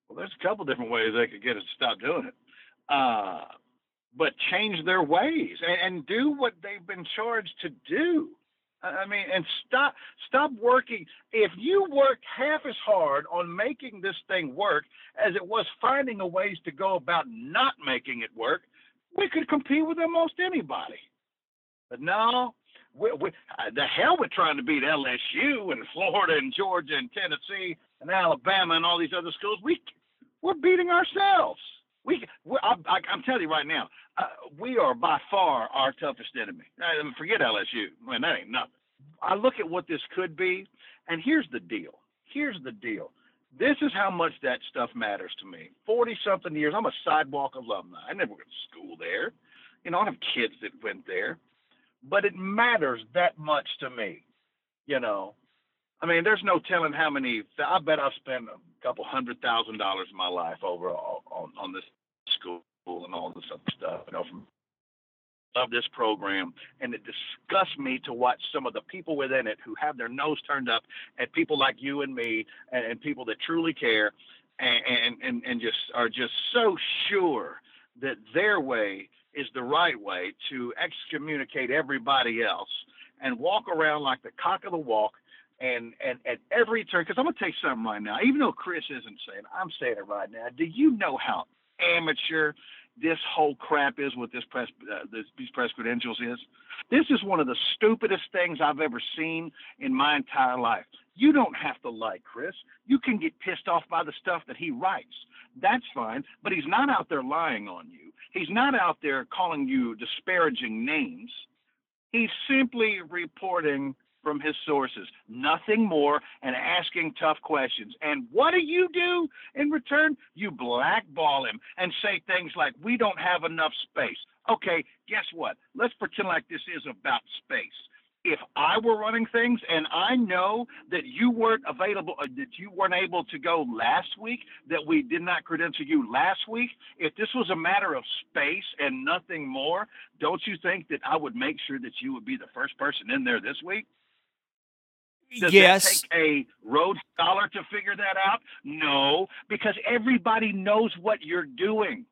Well, there's a couple different ways they could get us to stop doing it. Uh, but change their ways and, and do what they've been charged to do. I mean, and stop stop working. If you worked half as hard on making this thing work as it was finding a ways to go about not making it work, we could compete with almost anybody. But no, we, we, uh, the hell with trying to beat LSU and Florida and Georgia and Tennessee and Alabama and all these other schools. We we're beating ourselves. We, I, am telling you right now, uh, we are by far our toughest enemy. I mean, forget LSU. Man, that ain't nothing. I look at what this could be, and here's the deal. Here's the deal. This is how much that stuff matters to me. Forty something years. I'm a sidewalk alumni. I never went to school there. You know, I have kids that went there, but it matters that much to me. You know, I mean, there's no telling how many. I bet I've spent a couple hundred thousand dollars in my life over on on this school and all this other stuff. You know, from of this program, and it disgusts me to watch some of the people within it who have their nose turned up at people like you and me, and, and people that truly care, and, and and just are just so sure that their way is the right way to excommunicate everybody else and walk around like the cock of the walk and and at every turn, because I'm gonna tell you something right now. Even though Chris isn't saying, I'm saying it right now. Do you know how amateur this whole crap is? What this press uh, this, these press credentials is? This is one of the stupidest things I've ever seen in my entire life. You don't have to like Chris. You can get pissed off by the stuff that he writes. That's fine, but he's not out there lying on you. He's not out there calling you disparaging names. He's simply reporting from his sources, nothing more, and asking tough questions. And what do you do in return? You blackball him and say things like, We don't have enough space. Okay, guess what? Let's pretend like this is about space. If I were running things and I know that you weren't available, uh, that you weren't able to go last week, that we did not credential you last week, if this was a matter of space and nothing more, don't you think that I would make sure that you would be the first person in there this week? Does yes. take a Rhodes Scholar to figure that out? No, because everybody knows what you're doing.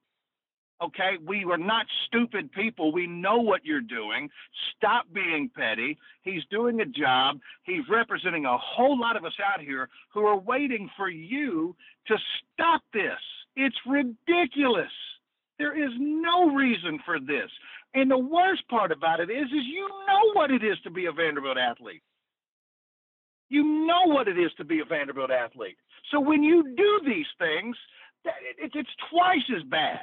Okay, we are not stupid people. We know what you're doing. Stop being petty. He's doing a job. He's representing a whole lot of us out here who are waiting for you to stop this. It's ridiculous. There is no reason for this. And the worst part about it is, is you know what it is to be a Vanderbilt athlete. You know what it is to be a Vanderbilt athlete. So when you do these things, it's twice as bad.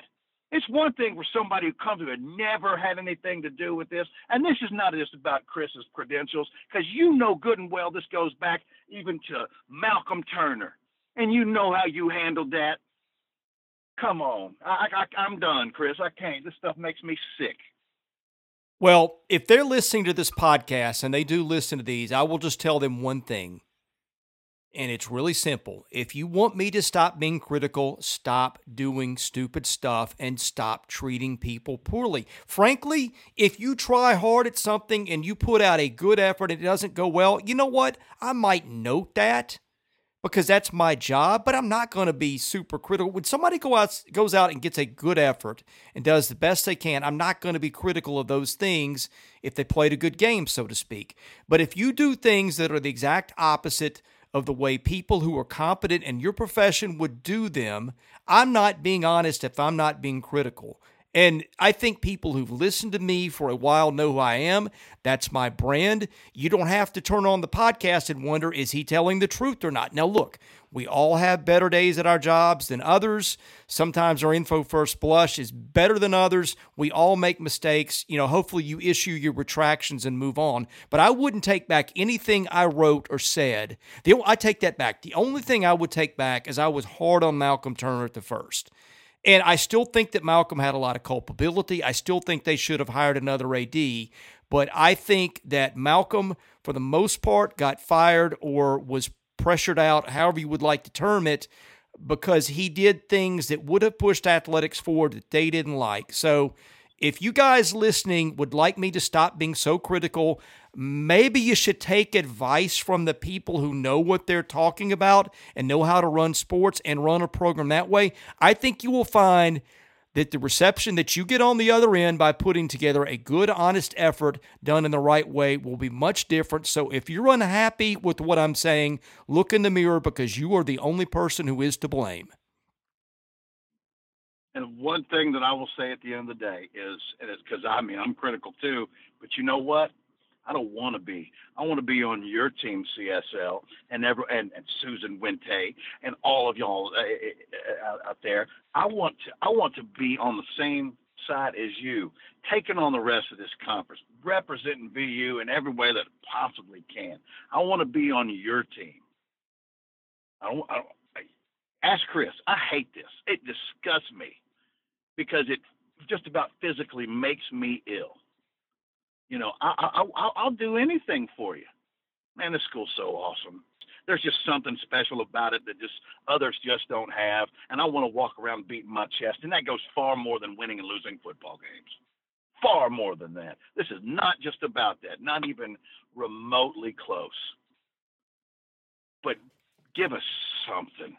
It's one thing for somebody who comes who had never had anything to do with this, and this is not just about Chris's credentials, because you know good and well this goes back even to Malcolm Turner, and you know how you handled that. Come on, I, I, I'm done, Chris. I can't. This stuff makes me sick. Well, if they're listening to this podcast and they do listen to these, I will just tell them one thing. And it's really simple. If you want me to stop being critical, stop doing stupid stuff and stop treating people poorly. Frankly, if you try hard at something and you put out a good effort and it doesn't go well, you know what? I might note that because that's my job, but I'm not going to be super critical. When somebody go out, goes out and gets a good effort and does the best they can, I'm not going to be critical of those things if they played a good game, so to speak. But if you do things that are the exact opposite of the way people who are competent in your profession would do them, I'm not being honest if I'm not being critical. And I think people who've listened to me for a while know who I am. That's my brand. You don't have to turn on the podcast and wonder, is he telling the truth or not? Now, look, we all have better days at our jobs than others. Sometimes our info first blush is better than others. We all make mistakes. You know, hopefully you issue your retractions and move on. But I wouldn't take back anything I wrote or said. The, I take that back. The only thing I would take back is I was hard on Malcolm Turner at the first. And I still think that Malcolm had a lot of culpability. I still think they should have hired another AD. But I think that Malcolm, for the most part, got fired or was pressured out, however you would like to term it, because he did things that would have pushed athletics forward that they didn't like. So if you guys listening would like me to stop being so critical, maybe you should take advice from the people who know what they're talking about and know how to run sports and run a program that way. I think you will find that the reception that you get on the other end by putting together a good, honest effort done in the right way will be much different. So if you're unhappy with what I'm saying, look in the mirror because you are the only person who is to blame. And one thing that I will say at the end of the day is, and it's because I mean I'm critical too, but you know what? I don't want to be. I want to be on your team, CSL, and ever and, and Susan Wente and all of y'all uh, uh, out there. I want to. I want to be on the same side as you, taking on the rest of this conference, representing VU in every way that possibly can. I want to be on your team. I don't, I don't, ask Chris. I hate this. It disgusts me because it just about physically makes me ill. You know, I, I, I'll do anything for you. Man, this school's so awesome. There's just something special about it that just others just don't have. And I want to walk around beating my chest. And that goes far more than winning and losing football games. Far more than that. This is not just about that, not even remotely close. But give us something.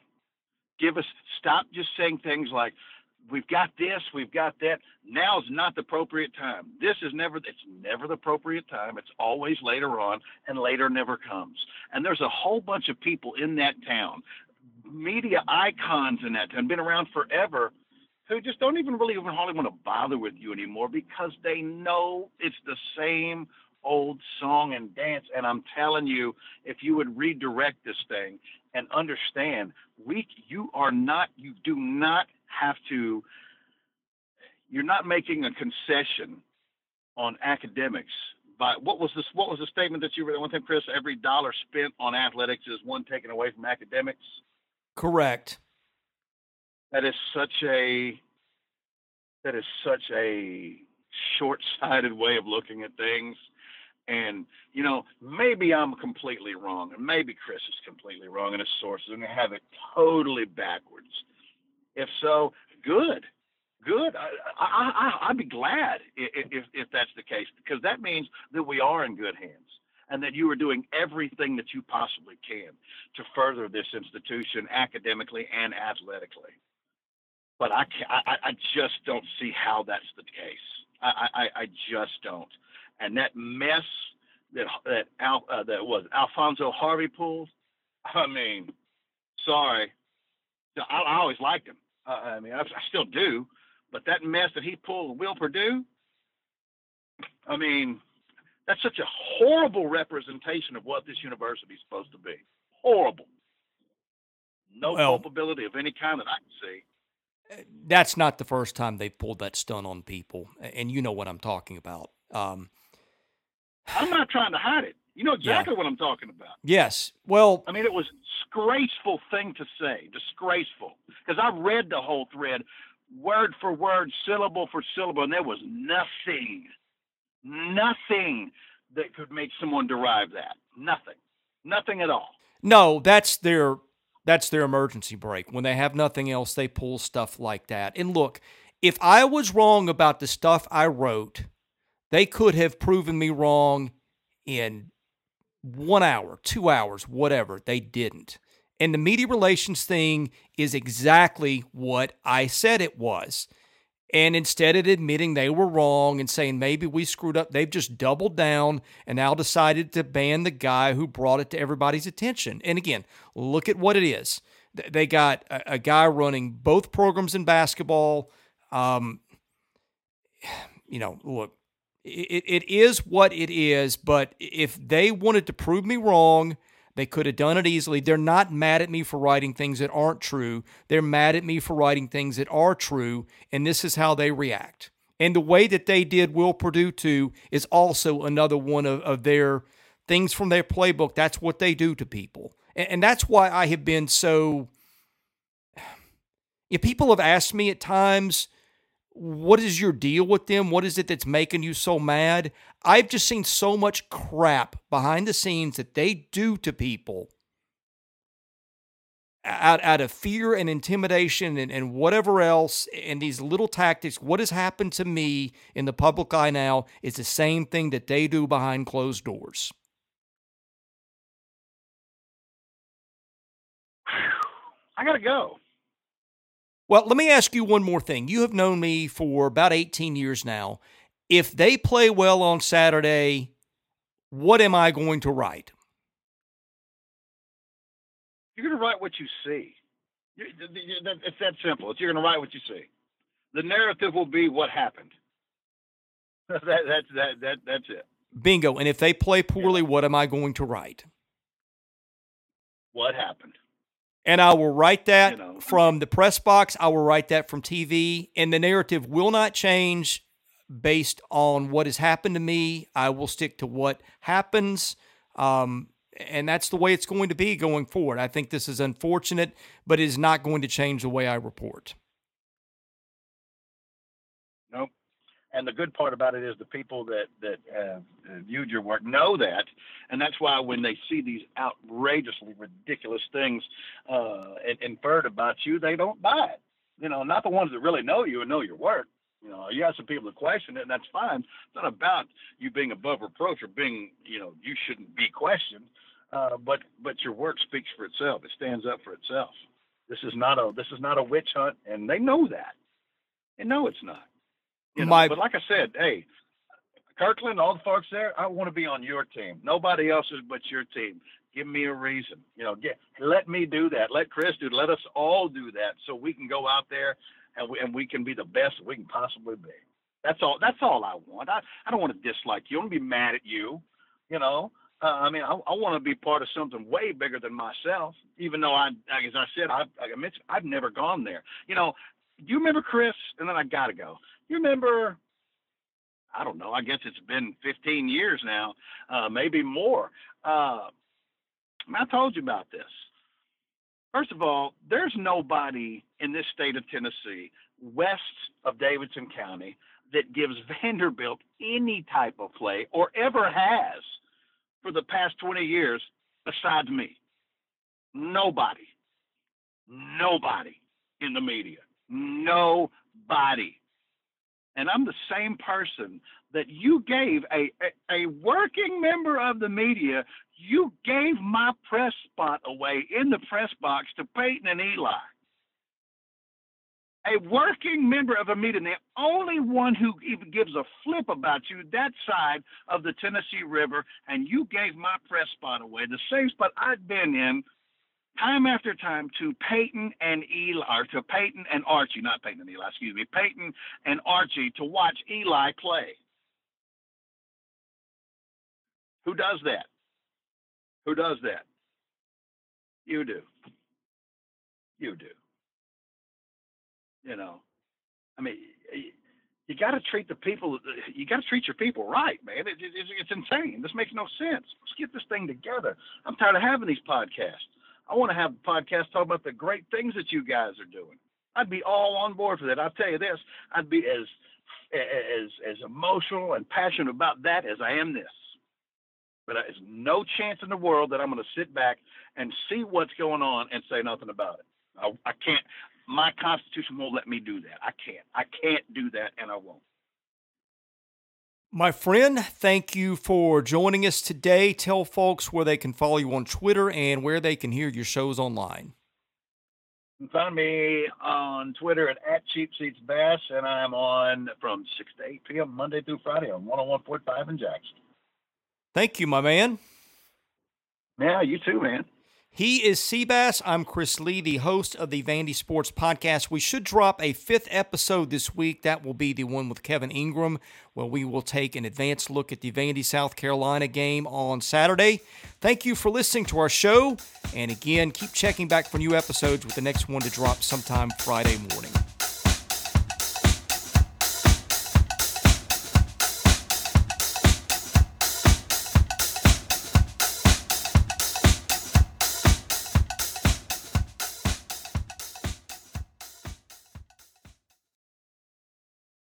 Give us, stop just saying things like, we've got this, we've got that. Now's not the appropriate time. This is never it's never the appropriate time. It's always later on, and later never comes. And there's a whole bunch of people in that town, media icons in that town, been around forever, who just don't even really even hardly want to bother with you anymore because they know it's the same old song and dance. And I'm telling you, if you would redirect this thing and understand, we you are not you do not have to you're not making a concession on academics by what was this what was the statement that you read one time chris every dollar spent on athletics is one taken away from academics? Correct. That is such a that is such a short-sighted way of looking at things. And you know maybe i'm completely wrong and maybe chris is completely wrong in his sources and they have it totally backwards if so, good, good. I, I, I, would be glad if, if, if that's the case because that means that we are in good hands and that you are doing everything that you possibly can to further this institution academically and athletically. But I, I, I just don't see how that's the case. I, I, I just don't. And that mess that that Al, uh, that was Alfonso Harvey pulled. I mean, sorry, I, I always liked him. Uh, I mean, I, I still do, but that mess that he pulled with Will Perdue, I mean, that's such a horrible representation of what this university is supposed to be. Horrible. No well, culpability of any kind that I can see. Uh, that's not the first time they've pulled that stunt on people, and you know what I'm talking about. Um, I'm not trying to hide it. You know exactly yeah. what I'm talking about. Yes. Well, I mean, it was disgraceful thing to say. Disgraceful. Because I read the whole thread, word for word, syllable for syllable, and there was nothing, nothing that could make someone derive that. Nothing. Nothing at all. No, that's their that's their emergency break. When they have nothing else, they pull stuff like that. And look, if I was wrong about the stuff I wrote, they could have proven me wrong in one hour, two hours, whatever. They didn't. And the media relations thing is exactly what I said it was. And instead of admitting they were wrong and saying maybe we screwed up, they've just doubled down and now decided to ban the guy who brought it to everybody's attention. And again, look at what it is. They got a, guy running both programs in basketball. Um, you know, look, it, it is what it is, but if they wanted to prove me wrong, they could have done it easily. They're not mad at me for writing things that aren't true. They're mad at me for writing things that are true, and this is how they react. And the way that they did Will Perdue too is also another one of, of their things from their playbook. That's what they do to people. And, and that's why I have been so. If people have asked me at times, what is your deal with them? What is it that's making you so mad? I've just seen so much crap behind the scenes that they do to people out, out of fear and intimidation and, and whatever else, and these little tactics. What has happened to me in the public eye now is the same thing that they do behind closed doors. I got to go. Well, let me ask you one more thing. You have known me for about 18 years now. If they play well on Saturday, what am I going to write? You're going to write what you see. It's that simple. You're going to write what you see. The narrative will be what happened. that, that's that, that, that's it. Bingo. And if they play poorly, what am I going to write? What happened? And I will write that You know. from the press box. I will write that from TV. And the narrative will not change based on what has happened to me. I will stick to what happens. Um, and that's the way it's going to be going forward. I think this is unfortunate, but it is not going to change the way I report. And the good part about it is the people that that have uh, viewed your work know that, and that's why when they see these outrageously ridiculous things uh, inferred about you, they don't buy it. You know, not the ones that really know you and know your work. You know, you have some people that question it, and that's fine. It's not about you being above reproach or being, you know, you shouldn't be questioned. Uh, but but your work speaks for itself. It stands up for itself. This is not a this is not a witch hunt, and they know that. They know it's not. You know, My- but like I said, hey, Kirkland, all the folks there, I want to be on your team. Nobody else's but your team. Give me a reason. You know, get let me do that. Let Chris do. Let us all do that, so we can go out there and we and we can be the best we can possibly be. That's all. That's all I want. I I don't want to dislike you. I don't want to be mad at you. You know. Uh, I mean, I, I want to be part of something way bigger than myself. Even though I, as I said, I, I mentioned, I've never gone there. You know, do you remember Chris? And then I gotta go. You remember? I don't know. I guess it's been 15 years now, uh, maybe more. Uh, I told you about this. First of all, there's nobody in this state of Tennessee, west of Davidson County, that gives Vanderbilt any type of play or ever has for the past 20 years besides me. Nobody. Nobody in the media. Nobody. And I'm the same person that you gave a, a, a working member of the media, you gave my press spot away in the press box to Peyton and Eli. A working member of a media, the only one who even gives a flip about you that side of the Tennessee River, and you gave my press spot away, the same spot I'd been in time after time to Peyton and Eli, or to Peyton and Archie, not Peyton and Eli, excuse me, Peyton and Archie to watch Eli play. Who does that? Who does that? You do. You do. You know, I mean, you got to treat the people. You got to treat your people right, man. It, it, it's it's insane. This makes no sense. Let's get this thing together. I'm tired of having these podcasts. I want to have a podcast talk about the great things that you guys are doing. I'd be all on board for that. I'll tell you this: I'd be as as as emotional and passionate about that as I am this. But there's no chance in the world that I'm going to sit back and see what's going on and say nothing about it. I, I can't. My constitution won't let me do that. I can't. I can't do that, and I won't. My friend, thank you for joining us today. Tell folks where they can follow you on Twitter and where they can hear your shows online. You can find me on Twitter at, at Cheap Seats Bass, and I'm on from 6 to 8 p.m. Monday through Friday on 101.5 in Jackson. Thank you, my man. Yeah, you too, man. He is Seabass. I'm Chris Lee, the host of the Vandy Sports Podcast. We should drop a fifth episode this week. That will be the one with Kevin Ingram, where we will take an advanced look at the Vandy South Carolina game on Saturday. Thank you for listening to our show. And again, keep checking back for new episodes with the next one to drop sometime Friday morning.